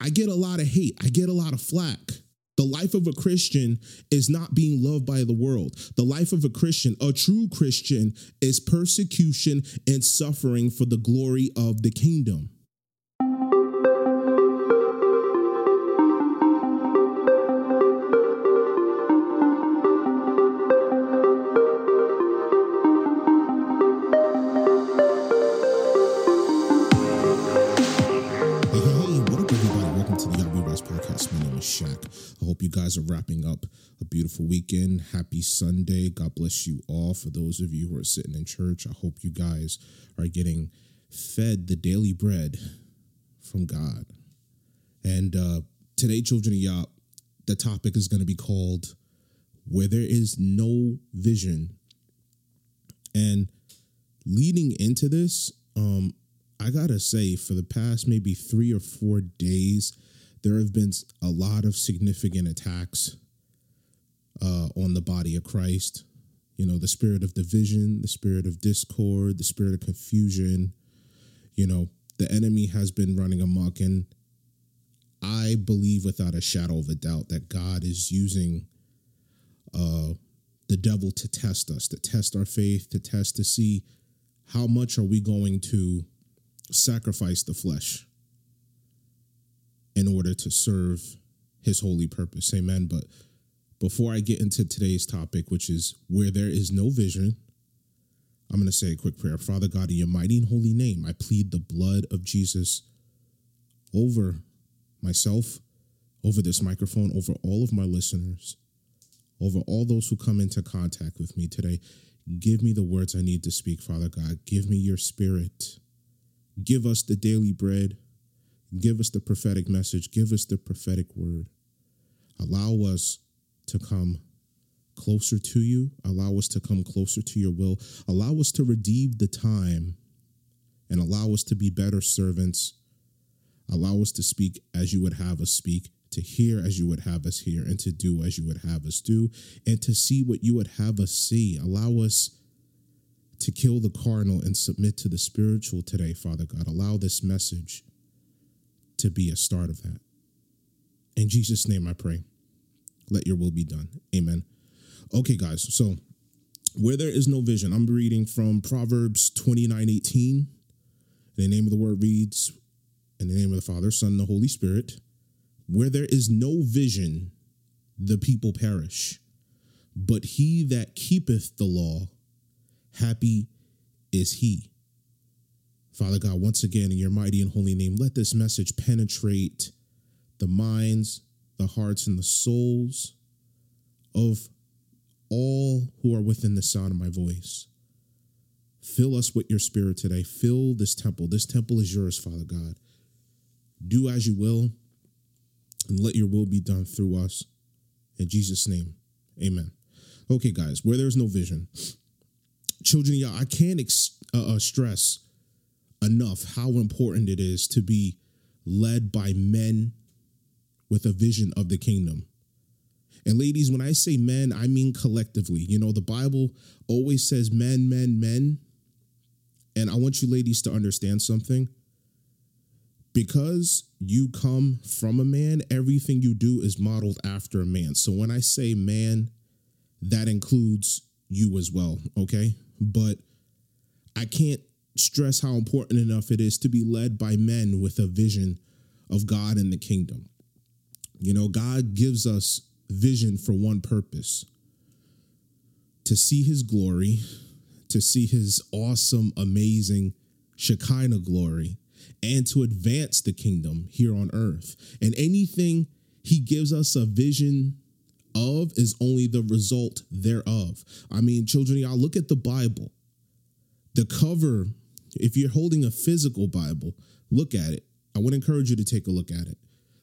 I get a lot of hate, I get a lot of flack. The life of a Christian is not being loved by the world. The life of a Christian, a true Christian, is persecution and suffering for the glory of the kingdom. Guys are wrapping up a beautiful weekend. Happy Sunday. God bless you all. For those of you who are sitting in church, I hope you guys are getting fed the daily bread from God. And uh, today, children of Yah, the topic is going to be called Where There Is No Vision. And leading into this, um, I gotta say, for the past maybe three or four days, there have been a lot of significant attacks uh, on the body of Christ. You know, the spirit of division, the spirit of discord, the spirit of confusion. You know, the enemy has been running amok. And I believe without a shadow of a doubt that God is using uh, the devil to test us, to test our faith, to test to see how much are we going to sacrifice the flesh in order to serve his holy purpose. Amen. But before I get into today's topic, which is where there is no vision, I'm going to say a quick prayer. Father God, in your mighty and holy name, I plead the blood of Jesus over myself, over this microphone, over all of my listeners, over all those who come into contact with me today. Give me the words I need to speak, Father God. Give me your spirit. Give us the daily bread. Give us the prophetic message. Give us the prophetic word. Allow us to come closer to you. Allow us to come closer to your will. Allow us to redeem the time and allow us to be better servants. Allow us to speak as you would have us speak, to hear as you would have us hear, and to do as you would have us do, and to see what you would have us see. Allow us to kill the carnal and submit to the spiritual today, Father God. Allow this message to be a start of that. In Jesus' name I pray. Let your will be done. Amen. Okay, guys. So where there is no vision, I'm reading from Proverbs 29 18. the name of the word reads, In the name of the Father, Son, and the Holy Spirit. Where there is no vision, the people perish. But he that keepeth the law, happy is he. Father God, once again, in your mighty and holy name, let this message penetrate the minds, the hearts, and the souls of all who are within the sound of my voice. Fill us with your spirit today. Fill this temple. This temple is yours, Father God. Do as you will, and let your will be done through us. In Jesus' name, amen. Okay, guys, where there's no vision, children, Yah, I can't ex- uh, uh, stress enough how important it is to be led by men with a vision of the kingdom. And ladies, when I say men, I mean collectively. You know, the Bible always says men, men, men. And I want you ladies to understand something. Because you come from a man, everything you do is modeled after a man. So when I say man, that includes you as well, okay? But I can't stress how important enough it is to be led by men with a vision of God and the kingdom. You know, God gives us vision for one purpose to see his glory, to see his awesome, amazing Shekinah glory, and to advance the kingdom here on earth. And anything he gives us a vision of is only the result thereof. I mean, children, y'all look at the Bible. The cover if you're holding a physical Bible, look at it. I would encourage you to take a look at it.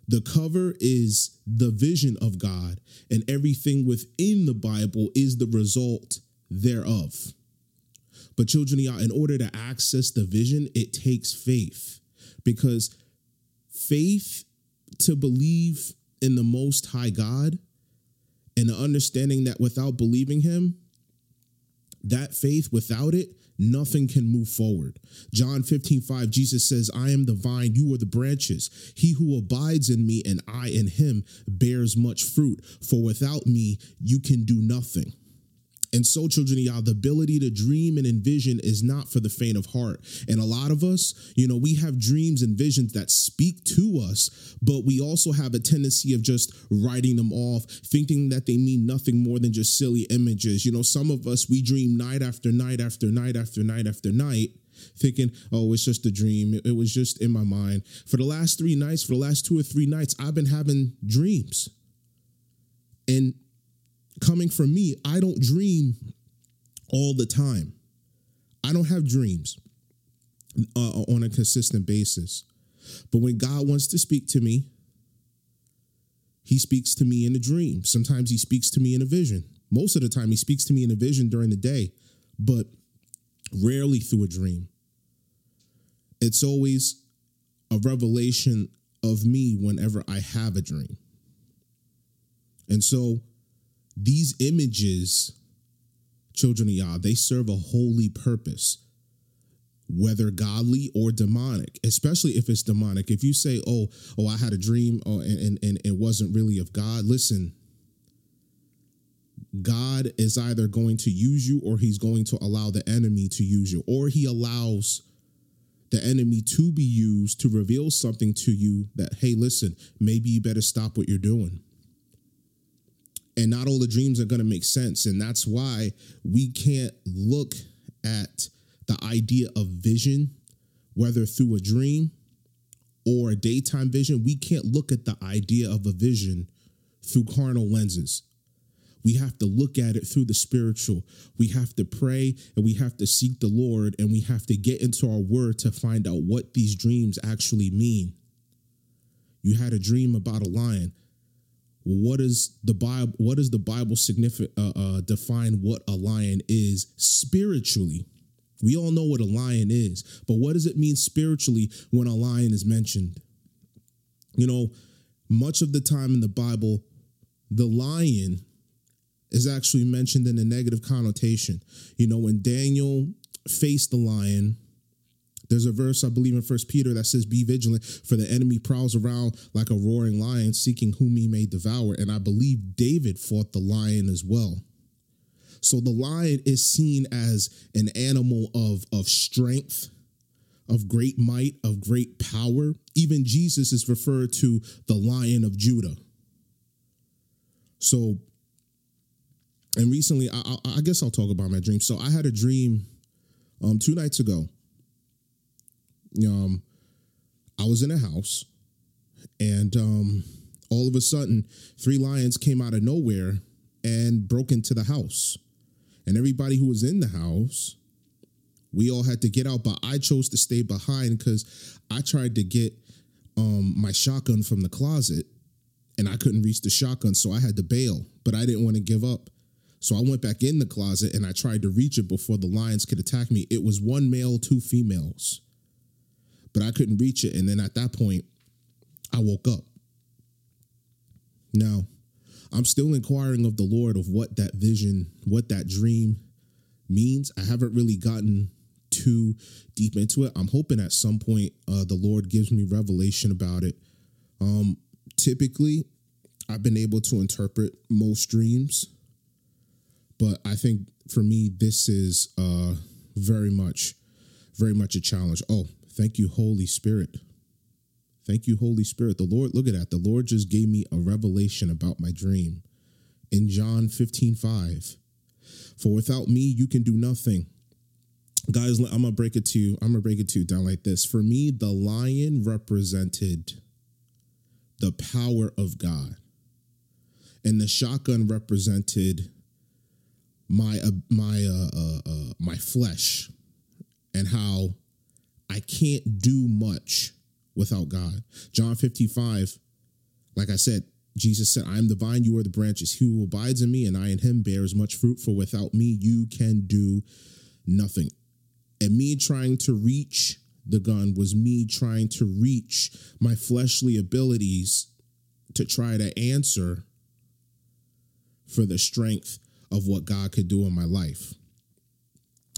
The cover is the vision of God, and everything within the Bible is the result thereof. But, children, in order to access the vision, it takes faith because faith to believe in the Most High God and the understanding that without believing Him, that faith, without it, nothing can move forward. John 15, 5, Jesus says, I am the vine, you are the branches. He who abides in me and I in him bears much fruit, for without me you can do nothing. And so, children of Yah, the ability to dream and envision is not for the faint of heart. And a lot of us, you know, we have dreams and visions that speak to us, but we also have a tendency of just writing them off, thinking that they mean nothing more than just silly images. You know, some of us, we dream night after night after night after night after night thinking, oh, it's just a dream. It, was just in my mind. For the last three nights, for the last two or three nights, I've been having dreams. And coming from me, I don't dream all the time. I don't have dreams uh, on a consistent basis. But when God wants to speak to me, he speaks to me in a dream. Sometimes he speaks to me in a vision. Most of the time, he speaks to me in a vision during the day, but rarely through a dream. It's always a revelation of me whenever I have a dream. And so these images, children of Yah, they serve a holy purpose, whether godly or demonic, especially if it's demonic. If you say, oh, oh, I had a dream oh, and, and, and it wasn't really of God, listen, God is either going to use you or he's going to allow the enemy to use you, or he allows the enemy to be used to reveal something to you that, hey, listen, maybe you better stop what you're doing and not all the dreams are going to make sense and that's why we can't look at the idea of vision whether through a dream or a daytime vision we can't look at the idea of a vision through carnal lenses we have to look at it through the spiritual. We have to pray and we have to seek the Lord and we have to get into our word to find out what these dreams actually mean. You had a dream about a lion what is the bible what does the bible significant uh, uh, define what a lion is spiritually? We all know what a lion is but what does it mean spiritually when a lion is mentioned? You know much of the time in the bible the lion is actually mentioned in a negative connotation. You know when daniel faced the lion there's a verse, I believe, in First Peter that says, Be vigilant, for the enemy prowls around like a roaring lion, seeking whom he may devour. And I believe David fought the lion as well. So the lion is seen as an animal of, of strength, of great might, of great power. Even Jesus is referred to the lion of Judah. So, and recently, I, I, I guess I'll talk about my dream. So I had a dream um, two nights ago um, I was in a house, and um, all of a sudden, three lions came out of nowhere and broke into the house. And everybody who was in the house, we all had to get out, but I chose to stay behind because I tried to get um, my shotgun from the closet and I couldn't reach the shotgun, so I had to bail, but I didn't want to give up. So I went back in the closet and I tried to reach it before the lions could attack me. It was one male, two females but I couldn't reach it. And then at that point, I woke up. Now, I'm still inquiring of the Lord of what that vision, what that dream means. I haven't really gotten too deep into it. I'm hoping at some point uh, the Lord gives me revelation about it. Um, typically, I've been able to interpret most dreams, but I think for me, this is uh, very much, very much a challenge. Oh, Thank you, Holy Spirit. Thank you, Holy Spirit. The Lord, look at that. The Lord just gave me a revelation about my dream in John 15 5. For without me, you can do nothing. Guys, I'm gonna break it to you. I'm gonna break it to you down like this. For me, the lion represented the power of God, and the shotgun represented my uh, my uh, uh, uh my flesh, and how I can't do much without God. John 55, like I said, Jesus said, I am the vine, you are the branches. He who abides in me and I in him bears much fruit, for without me you can do nothing. And me trying to reach the gun was me trying to reach my fleshly abilities to try to answer for the strength of what God could do in my life.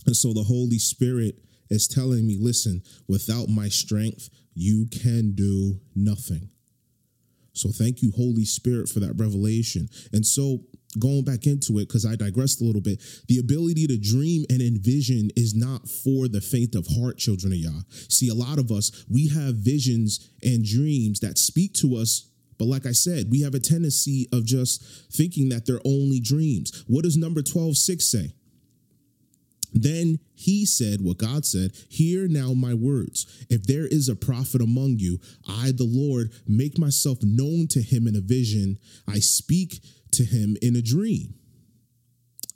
And so the Holy Spirit is telling me, listen, without my strength, you can do nothing. So thank you, Holy Spirit, for that revelation. And so going back into it, because I digressed a little bit, the ability to dream and envision is not for the faint of heart, children of Yah. See, a lot of us, we have visions and dreams that speak to us but like I said, we have a tendency of just thinking that they're only dreams. What does number 12, 6 say? Then he said, What God said, Hear now my words. If there is a prophet among you, I, the Lord, make myself known to him in a vision. I speak to him in a dream.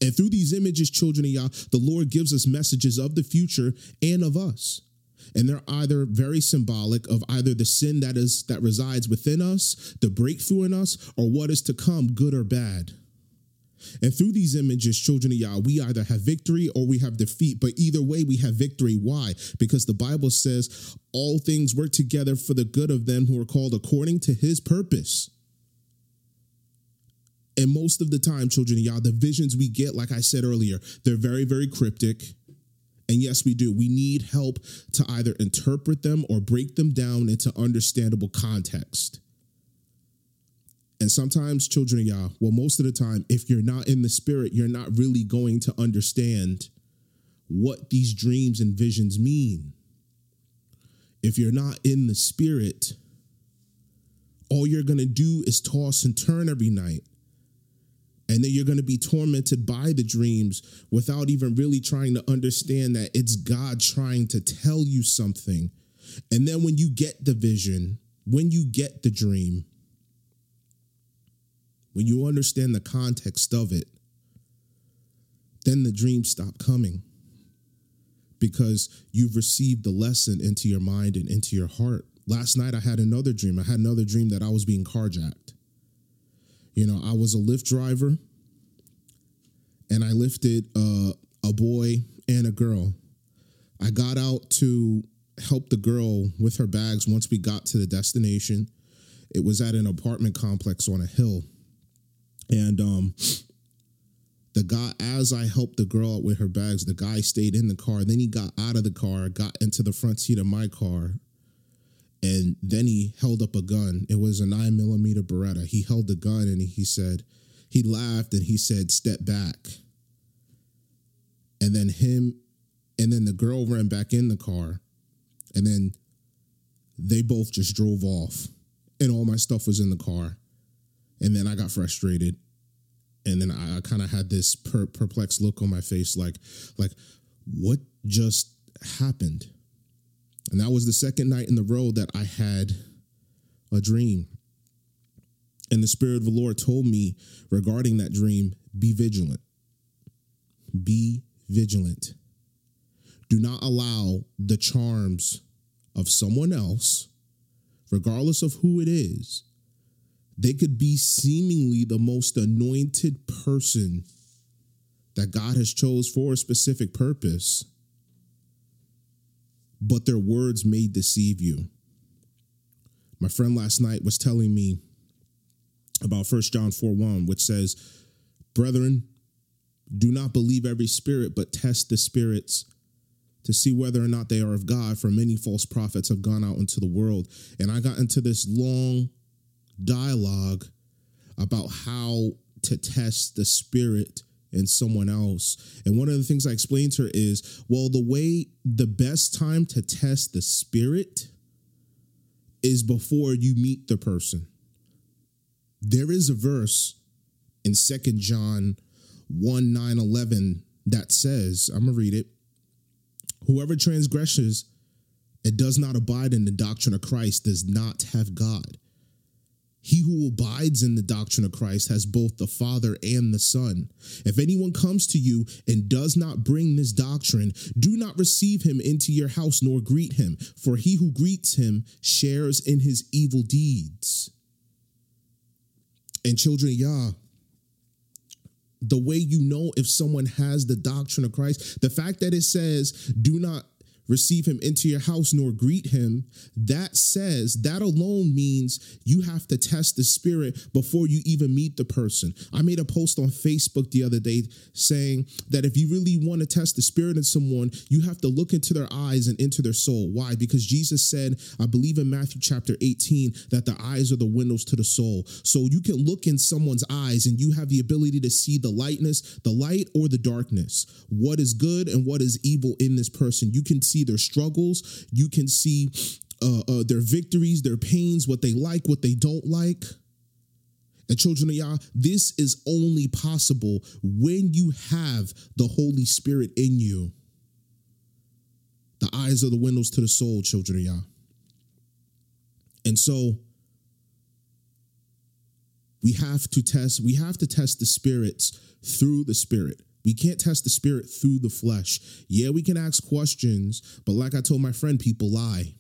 And through these images, children of Yah, the Lord gives us messages of the future and of us. And they're either very symbolic of either the sin that is that resides within us, the breakthrough in us, or what is to come, good or bad. And through these images, children of Yah, we either have victory or we have defeat. But either way, we have victory. Why? Because the Bible says all things work together for the good of them who are called according to his purpose. And most of the time, children of Yah, the visions we get, like I said earlier, they're very, very cryptic. And yes, we do. We need help to either interpret them or break them down into understandable context. And sometimes, children Yah, well, most of the time, if you're not in the spirit, you're not really going to understand what these dreams and visions mean. If you're not in the spirit, all you're going to do is toss and turn every night. And then you're going to be tormented by the dreams without even really trying to understand that it's God trying to tell you something. And then when you get the vision, when you get the dream, when you understand the context of it, then the dreams stop coming because you've received the lesson into your mind and into your heart. Last night, I had another dream. I had another dream that I was being carjacked. You know, I was a Lyft driver and I lifted uh, a boy and a girl. I got out to help the girl with her bags once we got to the destination. It was at an apartment complex on a hill. And um, the guy, as I helped the girl out with her bags, the guy stayed in the car. Then he got out of the car, got into the front seat of my car, and then he held up a gun. It was a nine millimeter Beretta. He held the gun and he said, he laughed and he said, "Step back." And then him, and then the girl ran back in the car, and then they both just drove off, and all my stuff was in the car. And then I got frustrated. And then I, I kind of had this per- perplexed look on my face, like, like, what just happened? And that was the second night in the row that I had a dream. And the Spirit of the Lord told me regarding that dream be vigilant. Be vigilant. Do not allow the charms of someone else, regardless of who it is, they could be seemingly the most anointed person that God has chose for a specific purpose, but their words may deceive you. My friend last night was telling me about 1 John 4 1, which says, Brethren, do not believe every spirit, but test the spirits to see whether or not they are of God, for many false prophets have gone out into the world. And I got into this long dialogue about how to test the spirit in someone else. And one of the things I explained to her is well, the way the best time to test the spirit is before you meet the person. There is a verse in Second John 1 9 11 that says, I'm going to read it. Whoever transgresses and does not abide in the doctrine of Christ does not have God. He who abides in the doctrine of Christ has both the Father and the Son. If anyone comes to you and does not bring this doctrine, do not receive him into your house nor greet him, for he who greets him shares in his evil deeds. And children Yah, the way you know if someone has the doctrine of Christ, the fact that it says, do not receive him into your house nor greet him, that says, that alone means you have to test the spirit before you even meet the person. I made a post on Facebook the other day saying that if you really want to test the spirit in someone, you have to look into their eyes and into their soul. Why? Because Jesus said, I believe in Matthew chapter 18, that the eyes are the windows to the soul. So you can look in someone's eyes and you have the ability to see the lightness, the light or the darkness, what is good and what is evil in this person. You can their struggles. You can see uh, uh, their victories, their pains, what they like, what they don't like. And children of Yah, this is only possible when you have the Holy Spirit in you. The eyes are the windows to the soul, children of Yah. And so we have to test, we have to test the spirits through the spirit. We can't test the spirit through the flesh. Yeah, we can ask questions, but like I told my friend, people lie.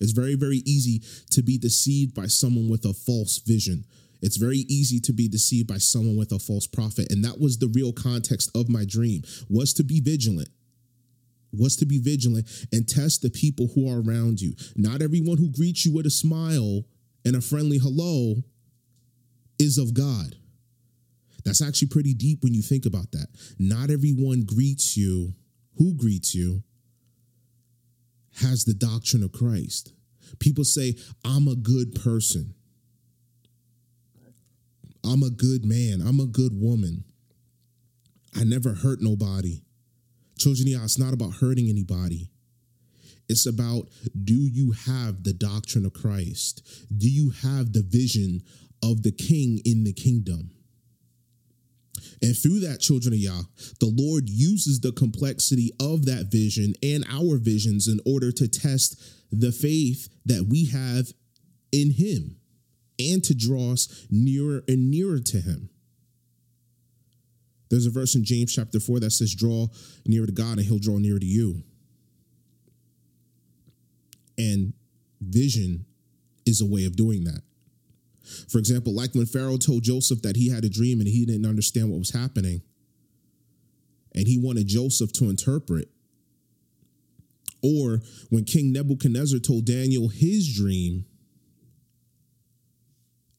It's very, very easy to be deceived by someone with a false vision. It's very easy to be deceived by someone with a false prophet. And that was the real context of my dream was to be vigilant. Was to be vigilant and test the people who are around you. Not everyone who greets you with a smile and a friendly hello is of God. That's actually pretty deep when you think about that. Not everyone greets you, who greets you, has the doctrine of Christ. People say, I'm a good person. I'm a good man. I'm a good woman. I never hurt nobody. Children, Yah, it's not about hurting anybody. It's about do you have the doctrine of Christ? Do you have the vision of the king in the kingdom? And through that, children of Yah, the Lord uses the complexity of that vision and our visions in order to test the faith that we have in Him and to draw us nearer and nearer to Him. There's a verse in James chapter 4 that says, Draw nearer to God and He'll draw nearer to you. And vision is a way of doing that. For example, like when Pharaoh told Joseph that he had a dream and he didn't understand what was happening, and he wanted Joseph to interpret. Or when King Nebuchadnezzar told Daniel his dream,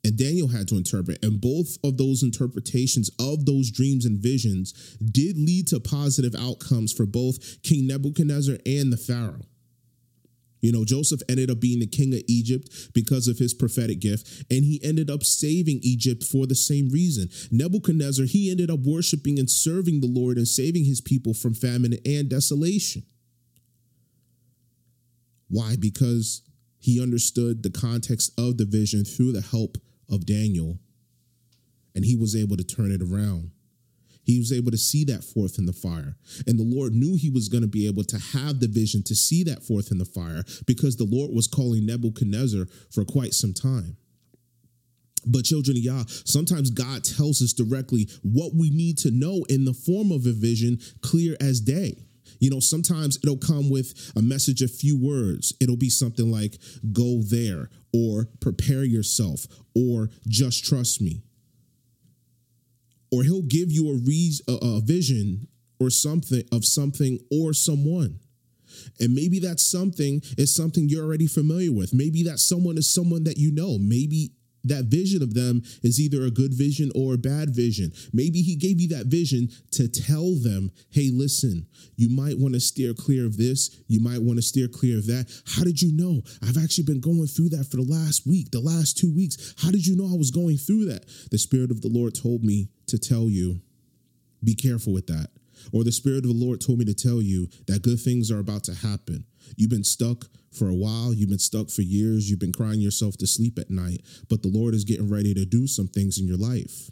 and Daniel had to interpret. And both of those interpretations of those dreams and visions did lead to positive outcomes for both King Nebuchadnezzar and the Pharaoh. You know, Joseph ended up being the king of Egypt because of his prophetic gift, and he ended up saving Egypt for the same reason. Nebuchadnezzar, he ended up worshiping and serving the Lord and saving his people from famine and desolation. Why? Because he understood the context of the vision through the help of Daniel, and he was able to turn it around. He was able to see that fourth in the fire. And the Lord knew he was going to be able to have the vision to see that fourth in the fire because the Lord was calling Nebuchadnezzar for quite some time. But children of Yah, sometimes God tells us directly what we need to know in the form of a vision clear as day. You know, sometimes it'll come with a message of few words. It'll be something like, go there, or prepare yourself, or just trust me or he'll give you a, reason, a, a vision or something of something or someone. And maybe that something is something you're already familiar with. Maybe that someone is someone that you know. Maybe that vision of them is either a good vision or a bad vision. Maybe he gave you that vision to tell them, hey, listen, you might want to steer clear of this. You might want to steer clear of that. How did you know? I've actually been going through that for the last week, the last two weeks. How did you know I was going through that? The Spirit of the Lord told me to tell you, be careful with that. Or the Spirit of the Lord told me to tell you that good things are about to happen. You've been stuck for a while. You've been stuck for years. You've been crying yourself to sleep at night, but the Lord is getting ready to do some things in your life.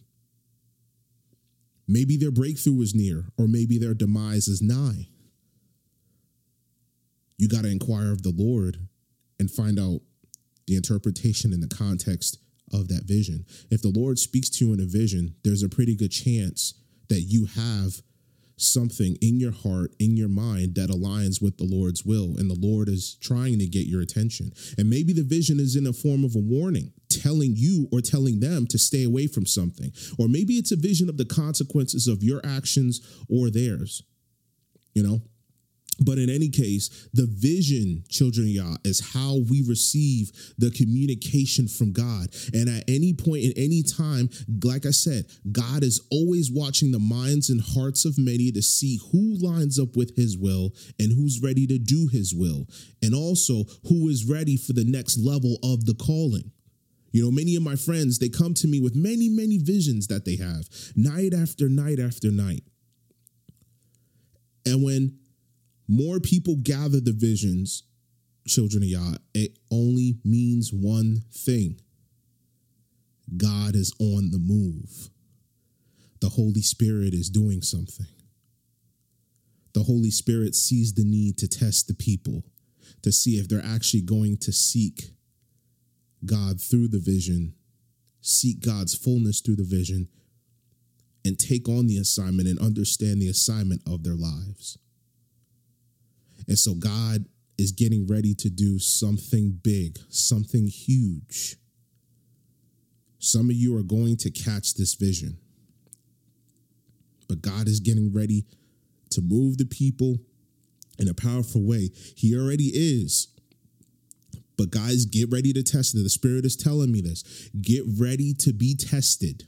Maybe their breakthrough is near, or maybe their demise is nigh. You got to inquire of the Lord and find out the interpretation and the context of that vision. If the Lord speaks to you in a vision, there's a pretty good chance that you have something in your heart, in your mind that aligns with the Lord's will. And the Lord is trying to get your attention. And maybe the vision is in a form of a warning, telling you or telling them to stay away from something. Or maybe it's a vision of the consequences of your actions or theirs. You know, But in any case, the vision, children y'all, is how we receive the communication from God. And at any point, in any time, like I said, God is always watching the minds and hearts of many to see who lines up with his will and who's ready to do his will. And also who is ready for the next level of the calling. You know, many of my friends, they come to me with many, many visions that they have night after night after night. And when more people gather the visions, children of Yah, it only means one thing God is on the move. The Holy Spirit is doing something. The Holy Spirit sees the need to test the people to see if they're actually going to seek God through the vision, seek God's fullness through the vision, and take on the assignment and understand the assignment of their lives. And so God is getting ready to do something big, something huge. Some of you are going to catch this vision. But God is getting ready to move the people in a powerful way. He already is. But guys, get ready to test it. The Spirit is telling me this. Get ready to be tested.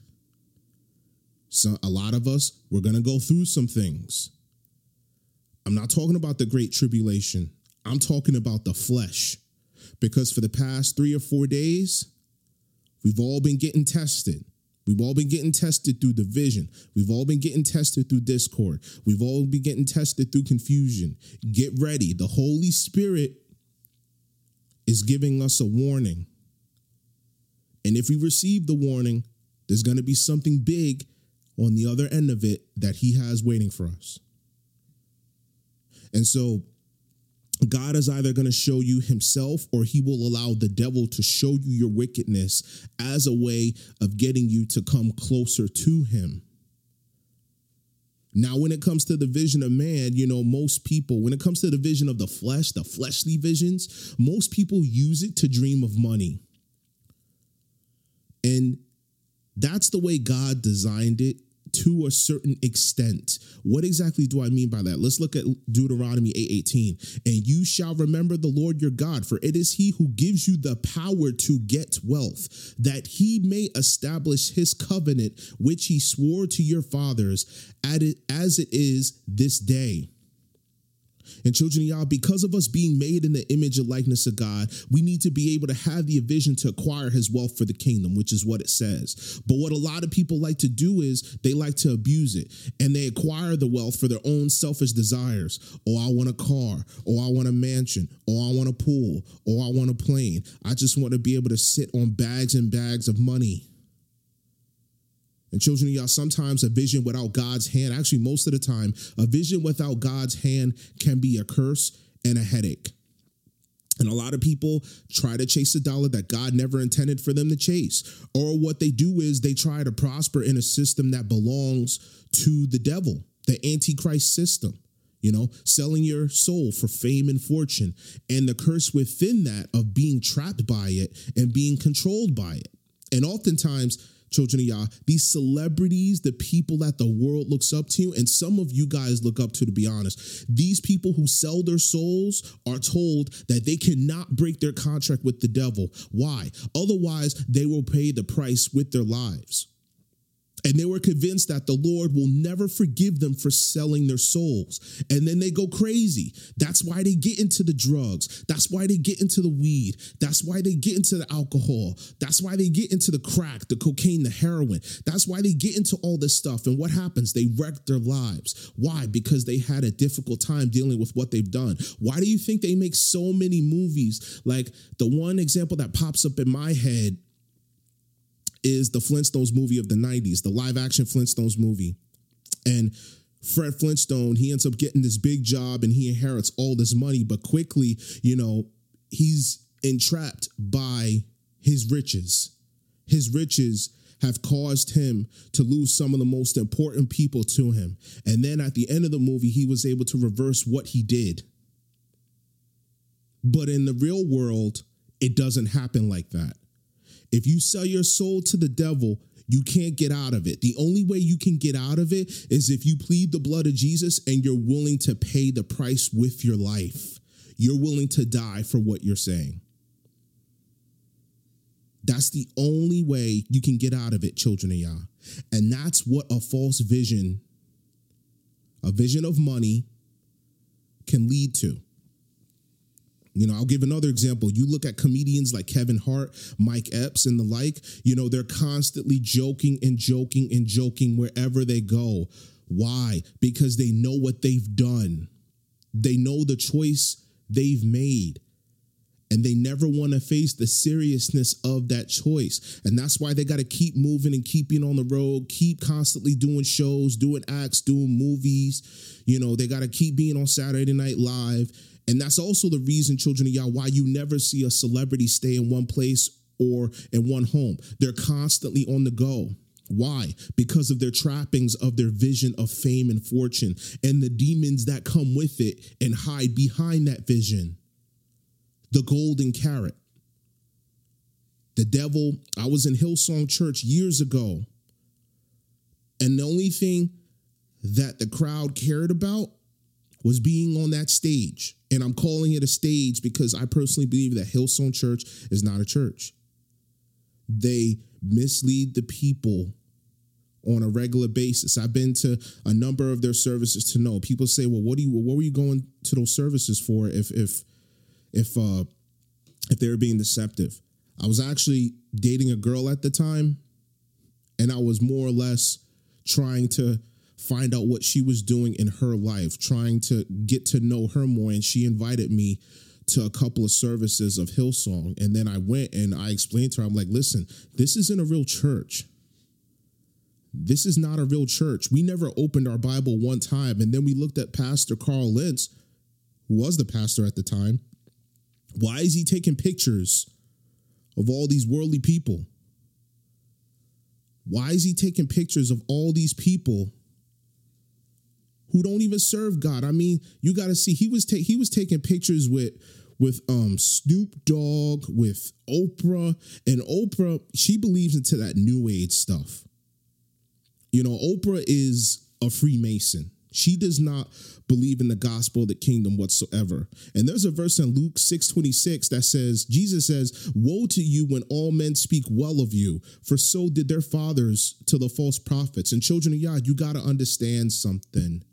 So, a lot of us, we're to go through some things. I'm not talking about the great tribulation. I'm talking about the flesh. Because for the past three or four days, we've all been getting tested. We've all been getting tested through division. We've all been getting tested through discord. We've all been getting tested through confusion. Get ready. The Holy Spirit is giving us a warning. And if we receive the warning, there's going to be something big on the other end of it that He has waiting for us. And so God is either going to show you himself or he will allow the devil to show you your wickedness as a way of getting you to come closer to him. Now, when it comes to the vision of man, you know, most people, when it comes to the vision of the flesh, the fleshly visions, most people use it to dream of money. And that's the way God designed it to a certain extent. What exactly do I mean by that? Let's look at Deuteronomy 8:18. And you shall remember the Lord your God, for it is he who gives you the power to get wealth, that he may establish his covenant which he swore to your fathers as it is this day. And children of Yah, because of us being made in the image and likeness of God, we need to be able to have the vision to acquire his wealth for the kingdom, which is what it says. But what a lot of people like to do is they like to abuse it and they acquire the wealth for their own selfish desires. Oh, I want a car, oh, I want a mansion, oh, I want a pool, oh, I want a plane. I just want to be able to sit on bags and bags of money. And children of Yah, sometimes a vision without God's hand, actually, most of the time, a vision without God's hand can be a curse and a headache. And a lot of people try to chase a dollar that God never intended for them to chase. Or what they do is they try to prosper in a system that belongs to the devil, the antichrist system, you know, selling your soul for fame and fortune, and the curse within that of being trapped by it and being controlled by it. And oftentimes, children of Yah, these celebrities, the people that the world looks up to, and some of you guys look up to, to be honest, these people who sell their souls are told that they cannot break their contract with the devil. Why? Otherwise, they will pay the price with their lives. And they were convinced that the Lord will never forgive them for selling their souls. And then they go crazy. That's why they get into the drugs. That's why they get into the weed. That's why they get into the alcohol. That's why they get into the crack, the cocaine, the heroin. That's why they get into all this stuff. And what happens? They wreck their lives. Why? Because they had a difficult time dealing with what they've done. Why do you think they make so many movies? Like the one example that pops up in my head is the Flintstones movie of the 90s, the live action Flintstones movie. And Fred Flintstone, he ends up getting this big job and he inherits all this money, but quickly, you know, he's entrapped by his riches. His riches have caused him to lose some of the most important people to him. And then at the end of the movie, he was able to reverse what he did. But in the real world, it doesn't happen like that. If you sell your soul to the devil, You can't get out of it. The only way you can get out of it is if you plead the blood of Jesus and you're willing to pay the price with your life. You're willing to die for what you're saying. That's the only way you can get out of it, children of Yah. And that's what a false vision, a vision of money, can lead to. You know, I'll give another example. You look at comedians like Kevin Hart, Mike Epps, and the like, you know, they're constantly joking and joking and joking wherever they go. Why? Because they know what they've done, they know the choice they've made. And they never want to face the seriousness of that choice. And that's why they got to keep moving and keeping on the road, keep constantly doing shows, doing acts, doing movies. You know, they got to keep being on Saturday Night Live and that's also the reason, children of Yah, why you never see a celebrity stay in one place or in one home. They're constantly on the go. Why? Because of their trappings of their vision of fame and fortune and the demons that come with it and hide behind that vision. The golden carrot. The devil, I was in Hillsong Church years ago, and the only thing that the crowd cared about was being on that stage. And I'm calling it a stage because I personally believe that Hillsong Church is not a church. They mislead the people on a regular basis. I've been to a number of their services to know. People say, "Well, what do you what were you going to those services for if if if uh if they were being deceptive?" I was actually dating a girl at the time and I was more or less trying to find out what she was doing in her life, trying to get to know her more. And she invited me to a couple of services of Hillsong. And then I went and I explained to her, I'm like, listen, this isn't a real church. This is not a real church. We never opened our Bible one time. And then we looked at Pastor Carl Lentz, who was the pastor at the time. Why is he taking pictures of all these worldly people? Why is he taking pictures of all these people who don't even serve God. I mean, you got to see he was ta- he was taking pictures with with um Snoop Dogg, with Oprah, and Oprah she believes into that new age stuff. You know, Oprah is a Freemason. She does not believe in the gospel of the kingdom whatsoever. And there's a verse in Luke 6:26 that says, Jesus says, "Woe to you when all men speak well of you, for so did their fathers to the false prophets." And children of God, you got to understand something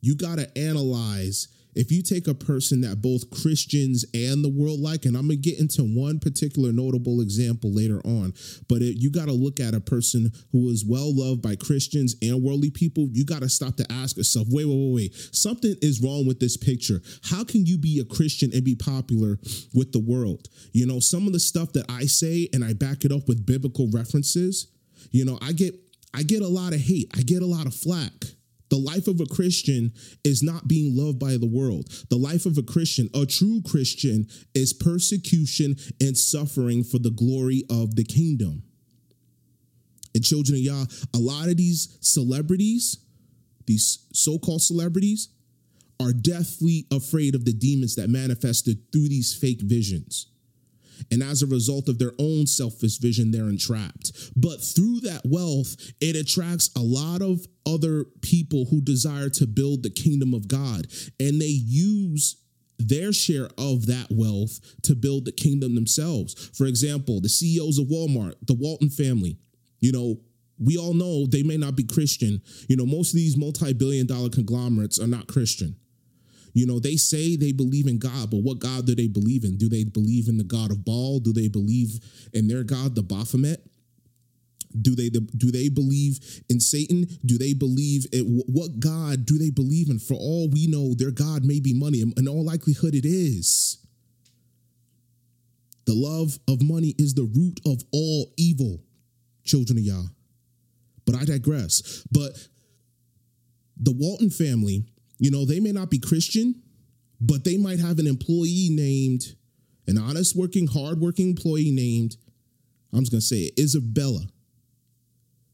you got to analyze if you take a person that both Christians and the world like, and I'm gonna get into one particular notable example later on, but it, you got to look at a person who is well loved by Christians and worldly people. You got to stop to ask yourself, wait, wait, wait, wait, something is wrong with this picture. How can you be a Christian and be popular with the world? You know, some of the stuff that I say and I back it up with biblical references. You know, I get I get a lot of hate. I get a lot of flack the life of a Christian is not being loved by the world. The life of a Christian, a true Christian, is persecution and suffering for the glory of the kingdom. And children of Yah, a lot of these celebrities, these so called celebrities, are deathly afraid of the demons that manifested through these fake visions. And as a result of their own selfish vision, they're entrapped. But through that wealth, it attracts a lot of other people who desire to build the kingdom of God. And they use their share of that wealth to build the kingdom themselves. For example, the CEOs of Walmart, the Walton family, you know, we all know they may not be Christian. You know, most of these multi billion dollar conglomerates are not Christian. You know, they say they believe in God, but what God do they believe in? Do they believe in the God of Baal? Do they believe in their God, the Baphomet? Do they do they believe in Satan? Do they believe in what God do they believe in? For all we know, their God may be money. In all likelihood, it is. The love of money is the root of all evil, children of Yah. But I digress. But the Walton family you know, they may not be Christian, but they might have an employee named, an honest working, hardworking employee named, I'm just going to say it, Isabella,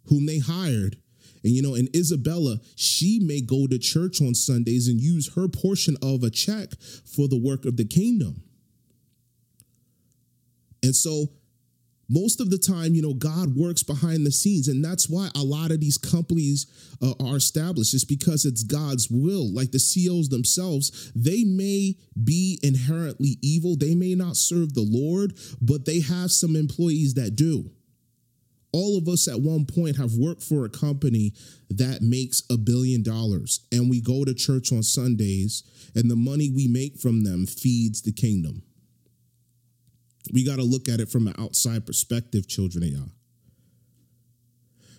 whom they hired. And, you know, and Isabella, she may go to church on Sundays and use her portion of a check for the work of the kingdom. And so most of the time, you know, God works behind the scenes. And that's why a lot of these companies uh, are established. It's because it's God's will. Like the CEOs themselves, they may be inherently evil, they may not serve the Lord, but they have some employees that do. All of us at one point have worked for a company that makes a billion dollars, and we go to church on Sundays, and the money we make from them feeds the kingdom. We got to look at it from an outside perspective, children of Yah.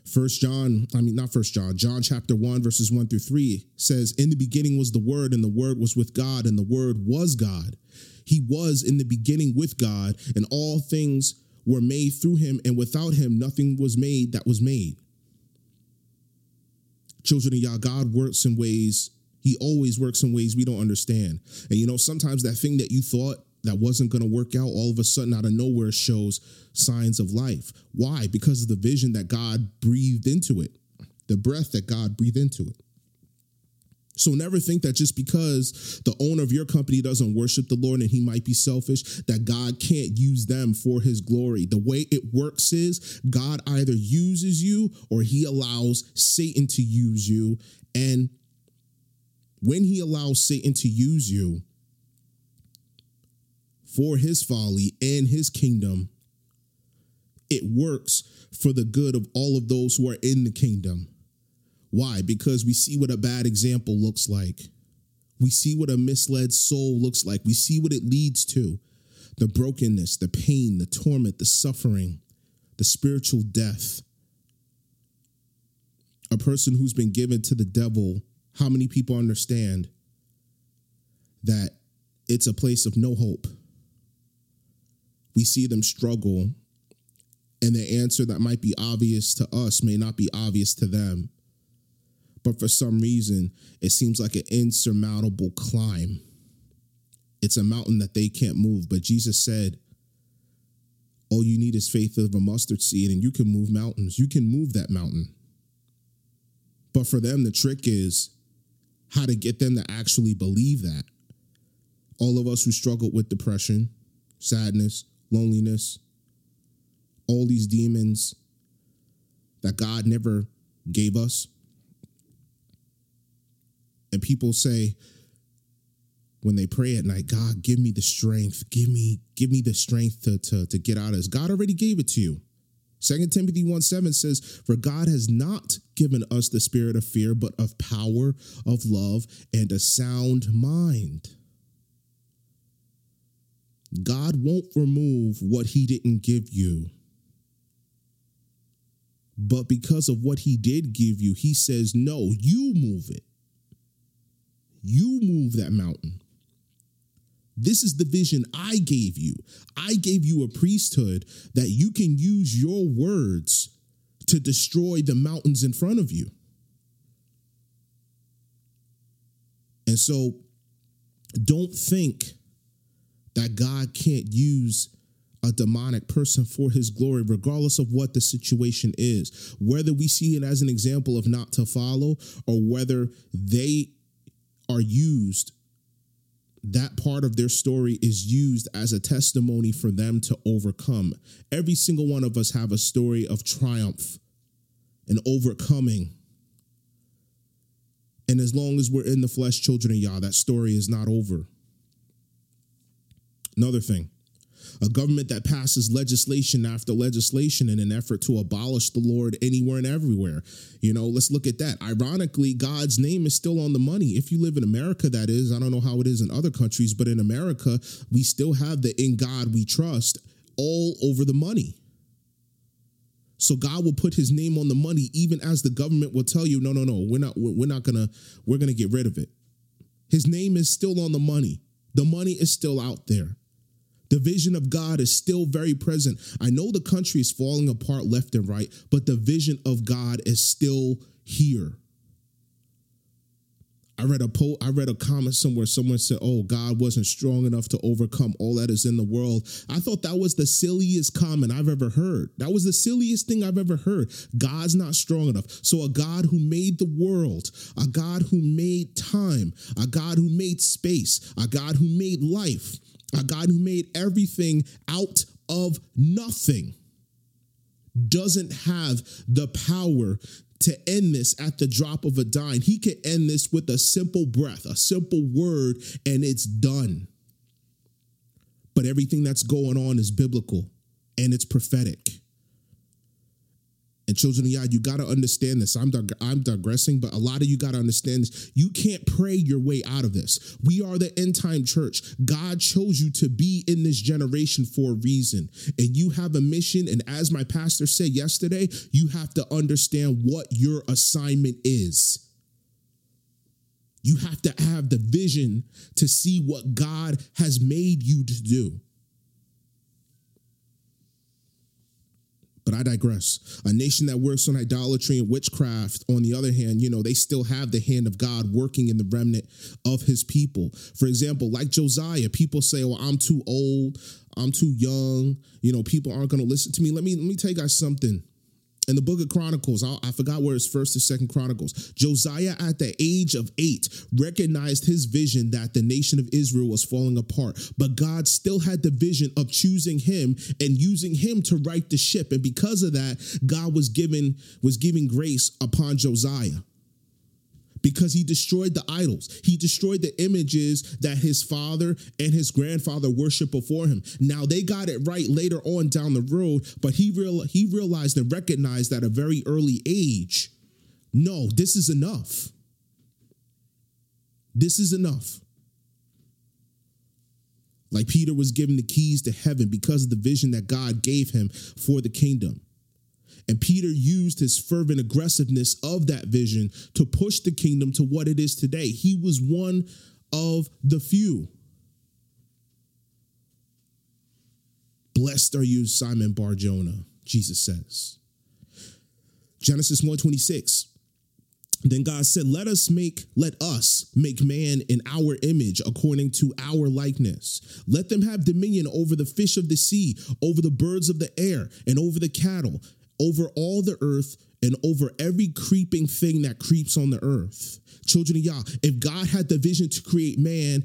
First John, I mean not First John, John chapter 1 verses 1 through 3 says, "In the beginning was the word and the word was with God and the word was God. He was in the beginning with God and all things were made through him and without him nothing was made that was made." Children of Yah, God works in ways he always works in ways we don't understand. And you know, sometimes that thing that you thought that wasn't going to work out all of a sudden out of nowhere shows signs of life. Why? Because of the vision that God breathed into it, the breath that God breathed into it. So never think that just because the owner of your company doesn't worship the Lord and he might be selfish, that God can't use them for his glory. The way it works is God either uses you or he allows Satan to use you. And when he allows Satan to use you, for his folly and his kingdom, it works for the good of all of those who are in the kingdom. Why? Because we see what a bad example looks like. We see what a misled soul looks like. We see what it leads to the brokenness, the pain, the torment, the suffering, the spiritual death. A person who's been given to the devil, how many people understand that it's a place of no hope? We see them struggle and the answer that might be obvious to us may not be obvious to them. But for some reason, it seems like an insurmountable climb. It's a mountain that they can't move. But Jesus said, All you need is faith of a mustard seed, and you can move mountains. You can move that mountain. But for them, the trick is how to get them to actually believe that. All of us who struggle with depression, sadness, loneliness, all these demons that God never gave us. And people say when they pray at night, God, give me the strength, give me, give me the strength to, to, to get out of this. God already gave it to you. Second Timothy 1 7 says, For God has not given us the spirit of fear, but of power, of love, and a sound mind. God won't remove what he didn't give you. But because of what he did give you, he says, no, you move it. You move that mountain. This is the vision I gave you. I gave you a priesthood that you can use your words to destroy the mountains in front of you. And so don't think that God can't use a demonic person for his glory, regardless of what the situation is. Whether we see it as an example of not to follow or whether they are used, that part of their story is used as a testimony for them to overcome. Every single one of us have a story of triumph and overcoming. And as long as we're in the flesh, children of Yah, that story is not over. Another thing, a government that passes legislation after legislation in an effort to abolish the Lord anywhere and everywhere. You know, let's look at that. Ironically, God's name is still on the money. If you live in America, that is. I don't know how it is in other countries, but in America, we still have the in God we trust all over the money. So God will put his name on the money even as the government will tell you, no, no, no, we're not we're not going to we're going to get rid of it. His name is still on the money. The money is still out there. The vision of God is still very present. I know the country is falling apart left and right, but the vision of God is still here. I read a po- I read a comment somewhere. Someone said, "Oh, God wasn't strong enough to overcome all that is in the world." I thought that was the silliest comment I've ever heard. That was the silliest thing I've ever heard. God's not strong enough. So a God who made the world, a God who made time, a God who made space, a God who made life, a God who made everything out of nothing. doesn't have the power to end this at the drop of a dime. He could end this with a simple breath, a simple word, and it's done. But everything that's going on is biblical and it's prophetic. And children of Yah, you got to understand this. I'm dig- I'm digressing, but a lot of you got to understand this. You can't pray your way out of this. We are the end time church. God chose you to be in this generation for a reason, and you have a mission. And as my pastor said yesterday, you have to understand what your assignment is. You have to have the vision to see what God has made you to do. But I digress. A nation that works on idolatry and witchcraft, on the other hand, you know, they still have the hand of God working in the remnant of his people. For example, like Josiah, people say, well, I'm too old, I'm too young, you know, people aren't going to listen to me. Let me let me tell you guys something in the book of Chronicles, I, I, forgot where it's first or second Chronicles. Josiah, at the age of eight, recognized his vision that the nation of Israel was falling apart, but God still had the vision of choosing him and using him to right the ship. And because of that, God was giving was giving grace upon Josiah because he destroyed the idols. He destroyed the images that his father and his grandfather worshiped before him. Now they got it right later on down the road, but he real he realized and recognized at a very early age, no, this is enough. This is enough. Like Peter was given the keys to heaven because of the vision that God gave him for the kingdom. And Peter used his fervent aggressiveness of that vision to push the kingdom to what it is today. He was one of the few. Blessed are you, Simon Bar Jonah, Jesus says. Genesis 126. Then God said, Let us make, let us make man in our image according to our likeness. Let them have dominion over the fish of the sea, over the birds of the air, and over the cattle, over all the earth and over every creeping thing that creeps on the earth. Children of Yah, if God had the vision to create man,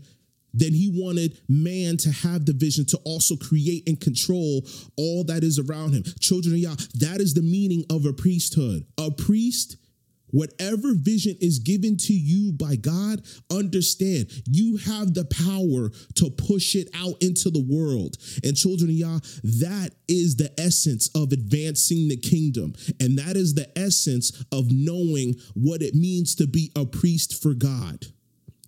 then he wanted man to have the vision to also create and control all that is around him. Children of Yah, that is the meaning of a priesthood. A priest Whatever vision is given to you by God, understand you have the power to push it out into the world. And children of Yah, that is the essence of advancing the kingdom. And that is the essence of knowing what it means to be a priest for God.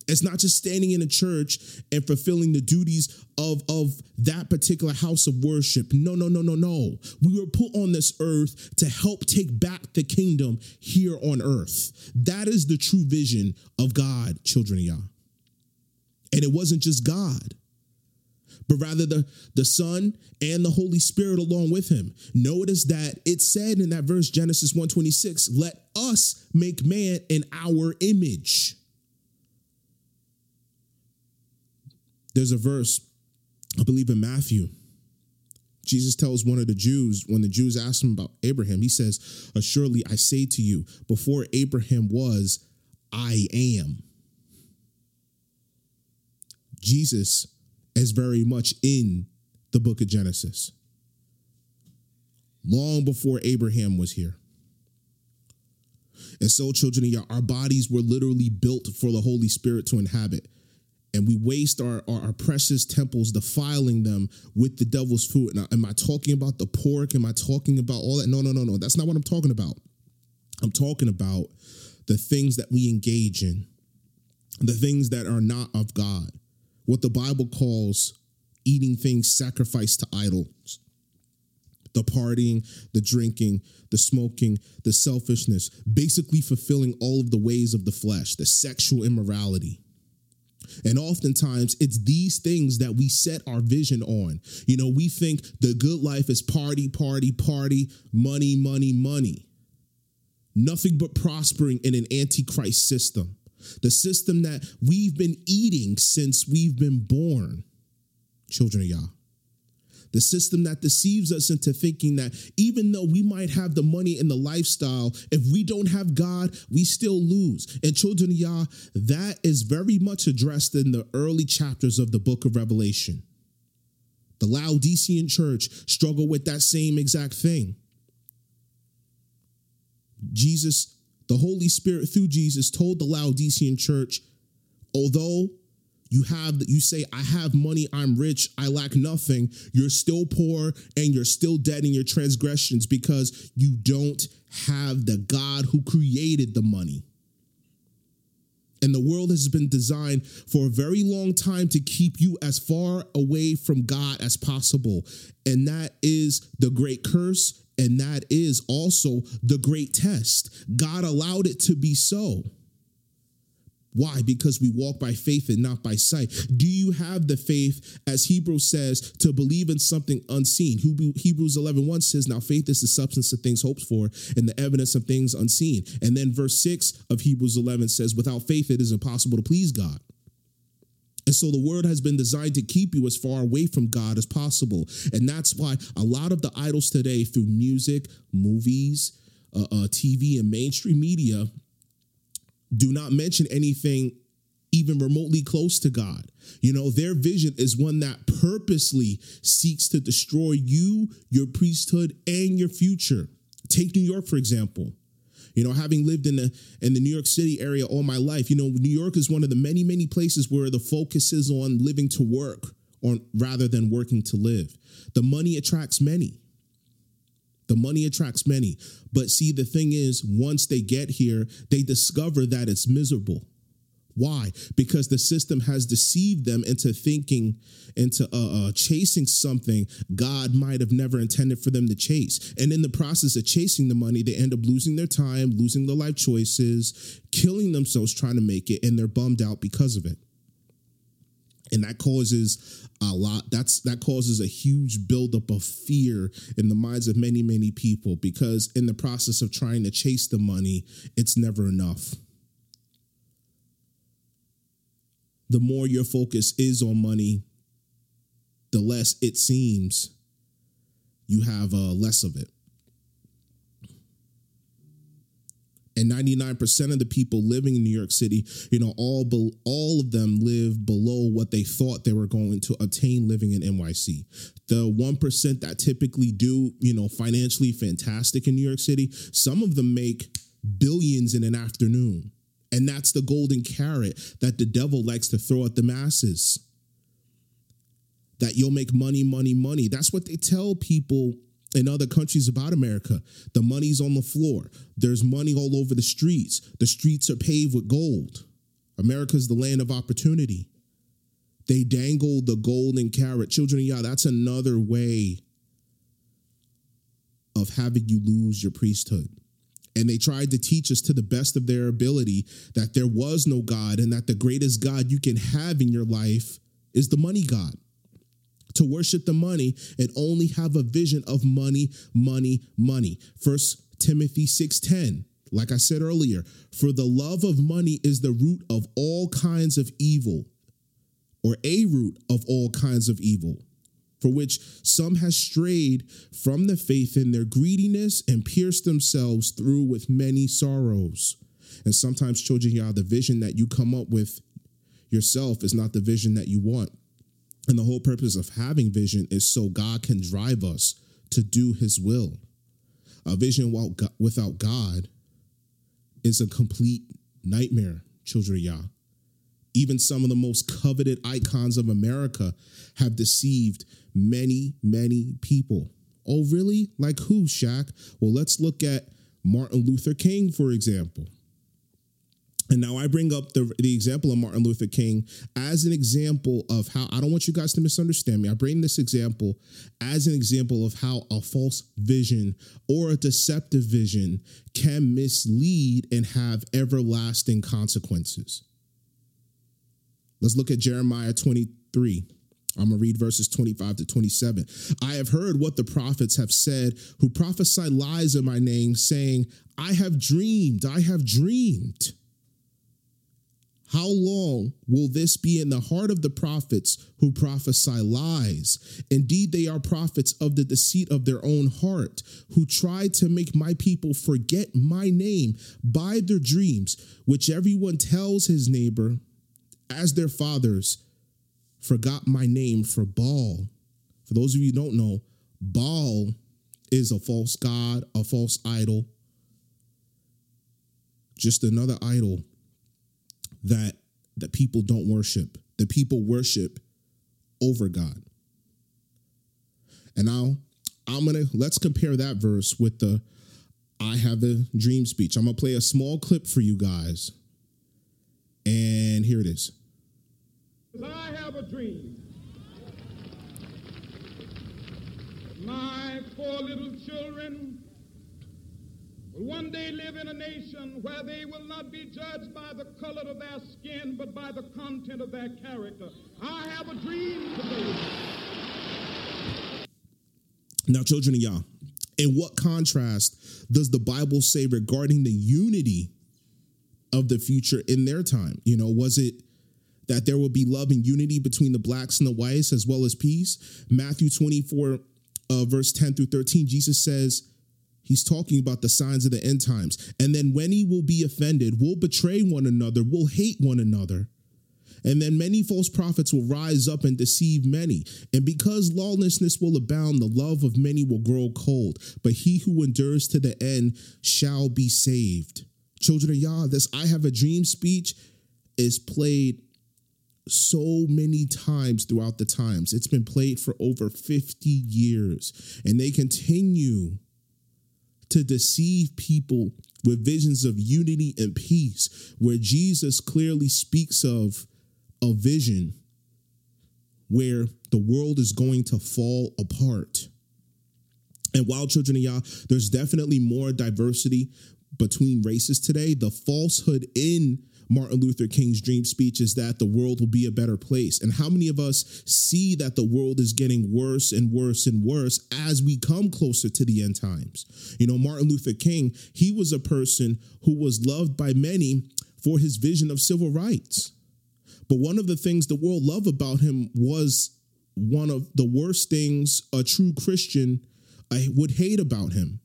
It's not just standing in a church and fulfilling the duties of, of that particular house of worship. No, no, no, no, no. We were put on this earth to help take back the kingdom here on earth. That is the true vision of God, children of Yah. And it wasn't just God but rather the, the Son and the Holy Spirit along with him. Notice that it said in that verse, Genesis 126, let us make man in our image. There's a verse, I believe in Matthew. Jesus tells one of the Jews, when the Jews ask him about Abraham, he says, Assuredly, I say to you, before Abraham was, I am. Jesus is very much in the book of Genesis, long before Abraham was here. And so, children of Yah, our bodies were literally built for the Holy Spirit to inhabit and we waste our, our, our, precious temples defiling them with the devil's food. Now, am I talking about the pork? Am I talking about all that? No, no, no, no. That's not what I'm talking about. I'm talking about the things that we engage in, the things that are not of God, what the Bible calls eating things sacrificed to idols. The partying, the drinking, the smoking, the selfishness, basically fulfilling all of the ways of the flesh, the sexual immorality and oftentimes it's these things that we set our vision on. You know, we think the good life is party, party, party, money, money, money. Nothing but prospering in an antichrist system. The system that we've been eating since we've been born. Children of Yah the system that deceives us into thinking that even though we might have the money and the lifestyle, if we don't have God, we still lose. And children of Yah, that is very much addressed in the early chapters of the book of Revelation. The Laodicean church struggle with that same exact thing. Jesus, the Holy Spirit through Jesus told the Laodicean church, although you have you say i have money i'm rich i lack nothing you're still poor and you're still dead in your transgressions because you don't have the god who created the money and the world has been designed for a very long time to keep you as far away from God as possible. And that is the great curse. And that is also the great test. God allowed it to be so. Why? Because we walk by faith and not by sight. Do you have the faith, as Hebrews says, to believe in something unseen? Hebrews 11 1 says, Now faith is the substance of things hoped for and the evidence of things unseen. And then verse 6 of Hebrews 11 says, Without faith, it is impossible to please God. And so the word has been designed to keep you as far away from God as possible. And that's why a lot of the idols today, through music, movies, uh, uh, TV, and mainstream media, do not mention anything even remotely close to God. You know, their vision is one that purposely seeks to destroy you, your priesthood, and your future. Take New York, for example. You know, having lived in the in the New York City area all my life, you know, New York is one of the many, many places where the focus is on living to work on rather than working to live. The money attracts many. The money attracts many. But see, the thing is, once they get here, they discover that it's miserable. Why? Because the system has deceived them into thinking, into uh, uh, chasing something God might have never intended for them to chase. And in the process of chasing the money, they end up losing their time, losing their life choices, killing themselves trying to make it, and they're bummed out because of it and that causes a lot that's that causes a huge buildup of fear in the minds of many many people because in the process of trying to chase the money it's never enough. The more your focus is on money the less it seems you have uh, less of it and 99% of the people living in New York City, you know, all be, all of them live below what they thought they were going to obtain living in NYC. The 1% that typically do, you know, financially fantastic in New York City, some of them make billions in an afternoon. And that's the golden carrot that the devil likes to throw at the masses. That you'll make money, money, money. That's what they tell people in other countries about America. The money's on the floor. There's money all over the streets. The streets are paved with gold. America's the land of opportunity. They dangle the golden carrot. Children Yah, that's another way of having you lose your priesthood. And they tried to teach us to the best of their ability that there was no God and that the greatest God you can have in your life is the money God to worship the money and only have a vision of money, money, money. First Timothy 6:10. Like I said earlier, for the love of money is the root of all kinds of evil, or a root of all kinds of evil, for which some has strayed from the faith in their greediness and pierced themselves through with many sorrows. And sometimes, children, y'all, the vision that you come up with yourself is not the vision that you want. And the whole purpose of having vision is so God can drive us to do his will. A vision without God is a complete nightmare, children of Yah. Even some of the most coveted icons of America have deceived many, many people. Oh, really? Like who, Shaq? Well, let's look at Martin Luther King, for example. And now I bring up the, the example of Martin Luther King as an example of how I don't want you guys to misunderstand me. I bring this example as an example of how a false vision or a deceptive vision can mislead and have everlasting consequences. Let's look at Jeremiah 23. I'm going to read verses 25 to 27. I have heard what the prophets have said who prophesy lies in my name, saying, I have dreamed, I have dreamed. How long will this be in the heart of the prophets who prophesy lies? Indeed, they are prophets of the deceit of their own heart, who try to make my people forget my name by their dreams, which everyone tells his neighbor, as their fathers forgot my name for Baal. For those of you who don't know, Baal is a false god, a false idol. just another idol that that people don't worship. The people worship over God. And now I'm gonna let's compare that verse with the I have a dream speech. I'm gonna play a small clip for you guys. And here it is. I have a dream. My four little children will one day live in a nation where they will not be judged by the color of their skin, but by the content of their character. I have a dream today. Now, children of Yah, in what contrast does the Bible say regarding the unity of the future in their time? You know, was it that there will be love and unity between the blacks and the whites as well as peace? Matthew 24, uh, verse 10 through 13, Jesus says, He's talking about the signs of the end times. And then when he will be offended, will betray one another, will hate one another. And then many false prophets will rise up and deceive many. And because lawlessness will abound, the love of many will grow cold. But he who endures to the end shall be saved. Children of Yah, this I have a dream speech is played so many times throughout the times. It's been played for over 50 years, and they continue to deceive people with visions of unity and peace, where Jesus clearly speaks of a vision where the world is going to fall apart. And while children of Yah, there's definitely more diversity between races today. The falsehood in Martin Luther King's dream speech is that the world will be a better place. And how many of us see that the world is getting worse and worse and worse as we come closer to the end times? You know, Martin Luther King, he was a person who was loved by many for his vision of civil rights. But one of the things the world loved about him was one of the worst things a true Christian uh, would hate about him.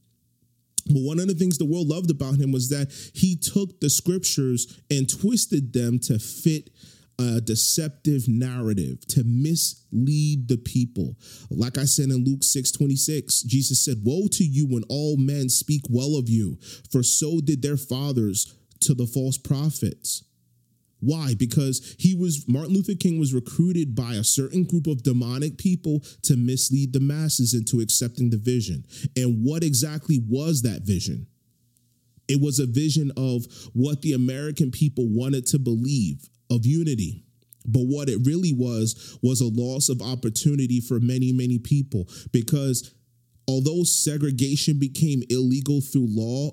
But one of the things the world loved about him was that he took the scriptures and twisted them to fit a deceptive narrative to mislead the people. Like I said in Luke 6 26, Jesus said, Woe to you when all men speak well of you, for so did their fathers to the false prophets. Why? Because he was Martin Luther King was recruited by a certain group of demonic people to mislead the masses into accepting the vision. And what exactly was that vision? It was a vision of what the American people wanted to believe of unity. But what it really was was a loss of opportunity for many, many people because although segregation became illegal through law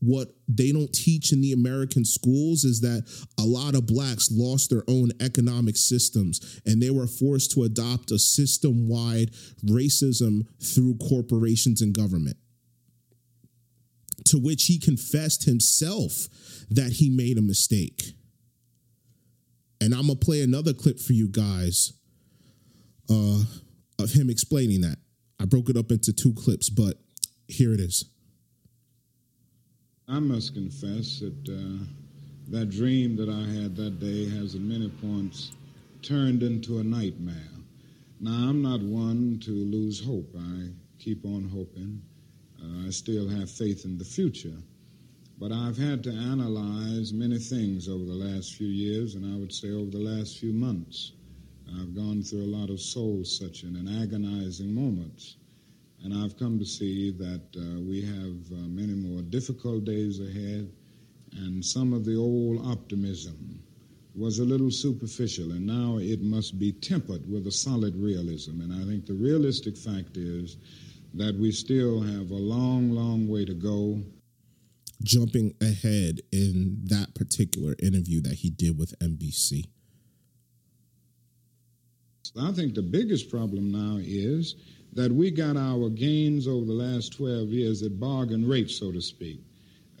what they don't teach in the American schools is that a lot of blacks lost their own economic systems and they were forced to adopt a system wide racism through corporations and government. To which he confessed himself that he made a mistake. And I'm going to play another clip for you guys uh, of him explaining that. I broke it up into two clips, but here it is. I must confess that uh, that dream that I had that day has at many points turned into a nightmare. Now, I'm not one to lose hope. I keep on hoping. Uh, I still have faith in the future. But I've had to analyze many things over the last few years, and I would say over the last few months. I've gone through a lot of soul searching and agonizing moments. And I've come to see that uh, we have uh, many more difficult days ahead, and some of the old optimism was a little superficial, and now it must be tempered with a solid realism. And I think the realistic fact is that we still have a long, long way to go. Jumping ahead in that particular interview that he did with NBC. I think the biggest problem now is that we got our gains over the last 12 years at bargain rate, so to speak.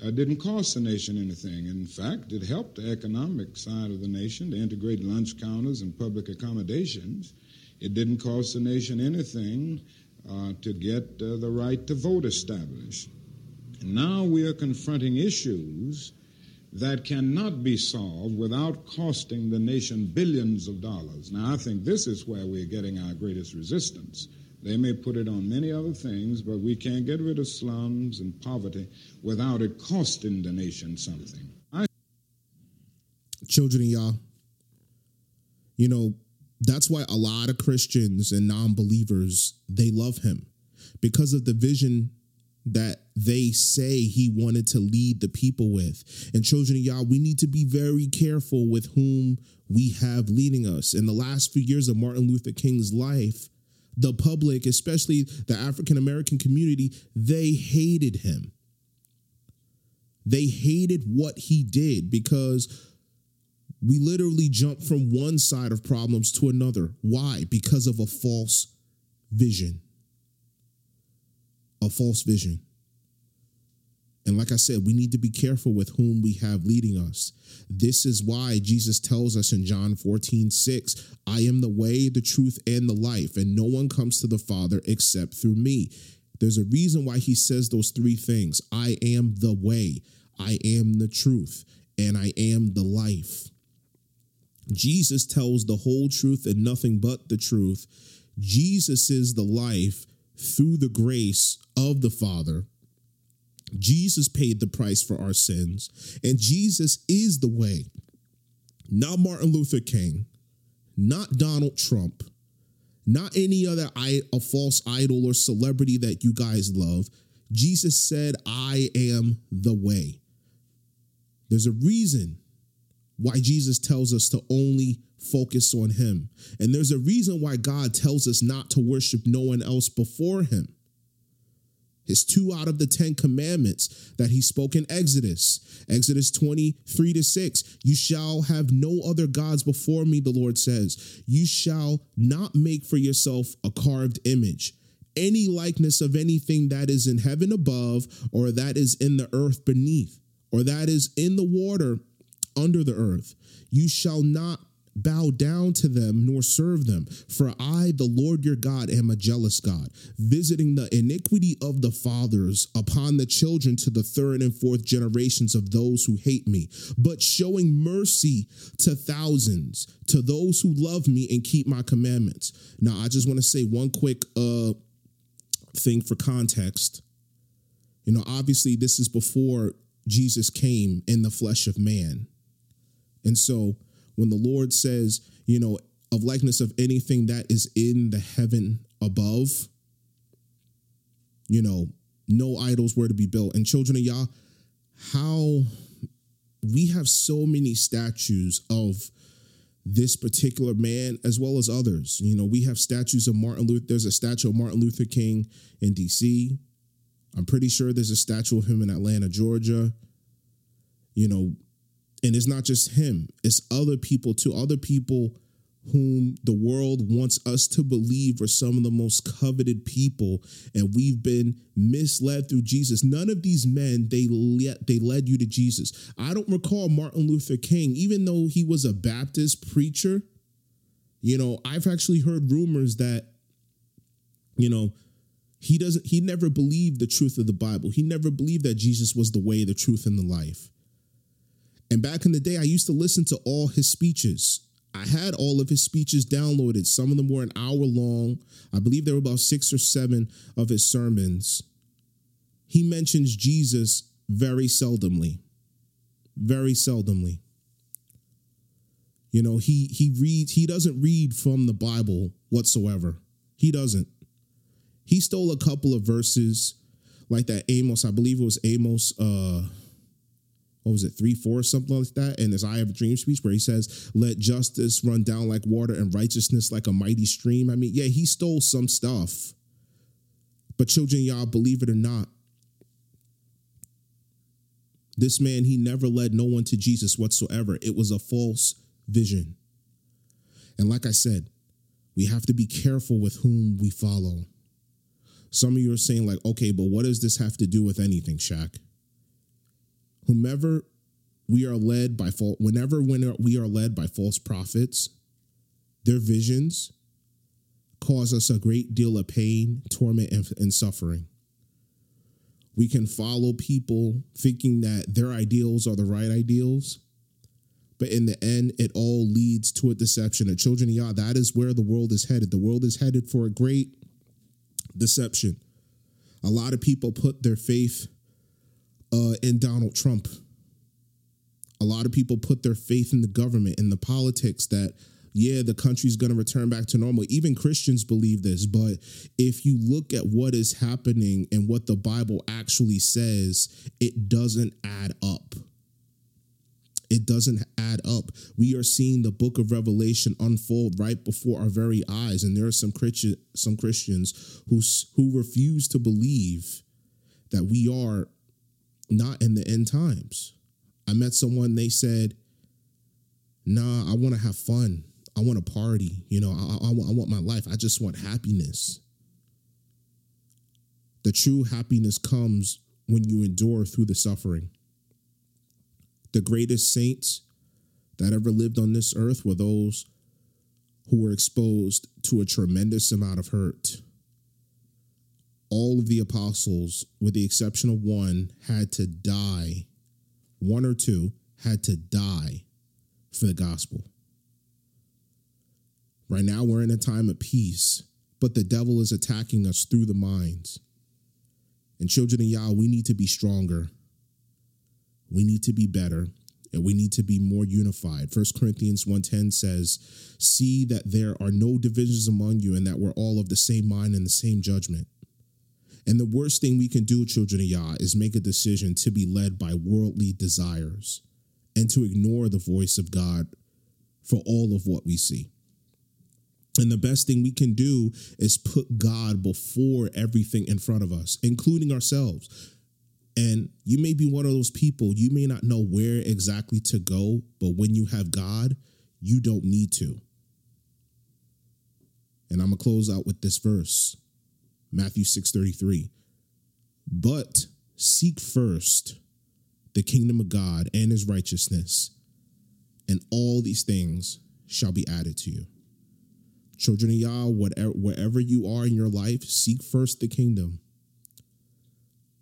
Uh, didn't cost the nation anything. In fact, it helped the economic side of the nation to integrate lunch counters and public accommodations. It didn't cost the nation anything uh, to get uh, the right to vote established. And now we are confronting issues that cannot be solved without costing the nation billions of dollars. Now, I think this is where we're getting our greatest resistance They may put it on many other things, but we can't get rid of slums and poverty without it costing the nation something. I- Children y'all, you know, that's why a lot of Christians and non believers, they love him because of the vision that they say he wanted to lead the people with. And children of Yah, we need to be very careful with whom we have leading us. In the last few years of Martin Luther King's life, the public, especially the African American community, they hated him. They hated what he did because we literally jumped from one side of problems to another. Why? Because of a false vision. A false vision. And like I said, we need to be careful with whom we have leading us. This is why Jesus tells us in John 14, 6, I am the way, the truth, and the life, and no one comes to the Father except through me. There's a reason why he says those three things I am the way, I am the truth, and I am the life. Jesus tells the whole truth and nothing but the truth. Jesus is the life through the grace of the Father Jesus paid the price for our sins, and Jesus is the way. Not Martin Luther King, not Donald Trump, not any other a false idol or celebrity that you guys love. Jesus said, I am the way. There's a reason why Jesus tells us to only focus on him. And there's a reason why God tells us not to worship no one else before him his two out of the 10 commandments that he spoke in Exodus. Exodus 23 to 6. You shall have no other gods before me, the Lord says. You shall not make for yourself a carved image, any likeness of anything that is in heaven above, or that is in the earth beneath, or that is in the water under the earth. You shall not bow down to them nor serve them. For I, the Lord your God, am a jealous God, visiting the iniquity of the fathers upon the children to the third and fourth generations of those who hate me, but showing mercy to thousands, to those who love me and keep my commandments. Now, I just want to say one quick uh thing for context. You know, obviously, this is before Jesus came in the flesh of man. And so, when the Lord says, you know, of likeness of anything that is in the heaven above, you know, no idols were to be built. And children of Yah, how we have so many statues of this particular man as well as others. You know, we have statues of Martin Luther. There's a statue of Martin Luther King in DC. I'm pretty sure there's a statue of him in Atlanta, Georgia. You know, and it's not just him, it's other people too, other people whom the world wants us to believe are some of the most coveted people. And we've been misled through Jesus. None of these men they led they led you to Jesus. I don't recall martin luther king even though he was a baptist preacher you know i've actually heard rumors that you know he doesn't he never believed the truth of the bible. He never believed that jesus was the way the truth and the life and back in the day, I used to listen to all his speeches. I had all of his speeches downloaded. Some of them were an hour long. I believe there were about six or seven of his sermons. He mentions Jesus very seldomly. Very seldomly. You know, he he reads, he doesn't read from the Bible whatsoever. He doesn't. He stole a couple of verses, like that Amos, I believe it was Amos uh what was it, three, four, something like that, in his I Have a Dream speech, where he says, Let justice run down like water and righteousness like a mighty stream. I mean, yeah, he stole some stuff. But children, y'all, believe it or not, this man, he never led no one to Jesus whatsoever. It was a false vision. And like I said, we have to be careful with whom we follow. Some of you are saying, like, okay, but what does this have to do with anything, Shaq? Whomever we are led by false, whenever when we are led by false prophets, their visions cause us a great deal of pain, torment, and, and suffering. We can follow people thinking that their ideals are the right ideals, but in the end, it all leads to a deception. And children of Yah, that is where the world is headed. The world is headed for a great Deception. A lot of people put their faith uh, in Donald Trump. A lot of people put their faith in the government, in the politics that, yeah, the country's going to return back to normal. Even Christians believe this. But if you look at what is happening and what the Bible actually says, it doesn't add up. It doesn't add up. We are seeing the book of Revelation unfold right before our very eyes, and there are some Christian some Christians who who refuse to believe that we are not in the end times. I met someone, they said, nah, I want to have fun. I want to party. You know, I, I, I want my life. I just want happiness. The true happiness comes when you endure through the suffering. The greatest saints that ever lived on this earth were those who were exposed to a tremendous amount of hurt all of the apostles, with the exception of one, had to die. One or two had to die for the gospel. Right now, we're in a time of peace, but the devil is attacking us through the minds. And children of Yah, we need to be stronger. We need to be better and we need to be more unified. First Corinthians 1:10 says, "See that there are no divisions among you and that we're all of the same mind and the same judgment." And the worst thing we can do, children of Yah, is make a decision to be led by worldly desires and to ignore the voice of God for all of what we see. And the best thing we can do is put God before everything in front of us, including ourselves. And you may be one of those people, you may not know where exactly to go, but when you have God, you don't need to. And I'm going to close out with this verse. Matthew 6:33. But seek first the kingdom of God and his righteousness, and all these things shall be added to you. Children of Yah, whatever, wherever you are in your life, seek first the kingdom.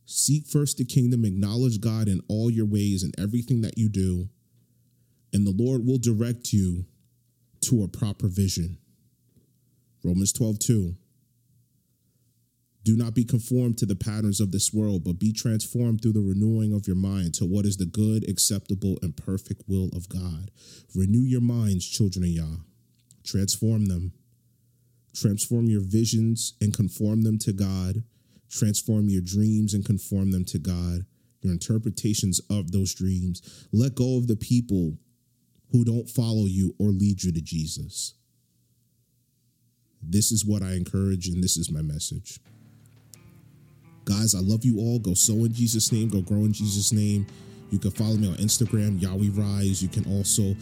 Seek first the kingdom, acknowledge God in all your ways and everything that you do, and the Lord will direct you to a proper vision. Romans 12, 2. Do not be conformed to the patterns of this world, but be transformed through the renewing of your mind to what is the good, acceptable, and perfect will of God. Renew your minds, children of Yah. Transform them. Transform your visions and conform them to God. Transform your dreams and conform them to God. Your interpretations of those dreams. Let go of the people who don't follow you or lead you to Jesus. This is what I encourage, and this is my message. Guys, I love you all. Go sow in Jesus' name. Go grow in Jesus' name. You can follow me on Instagram, Yah We Rise. You can also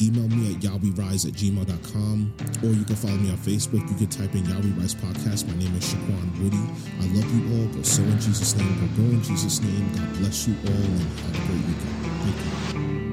email me at yahwehrise at gmail.com or you can follow me on Facebook. You can type in Yah We Rise Podcast. My name is Shaquan Woody. I love you all. Go sow in Jesus' name. Go grow in Jesus' name. God bless you all and have a great weekend. Thank you.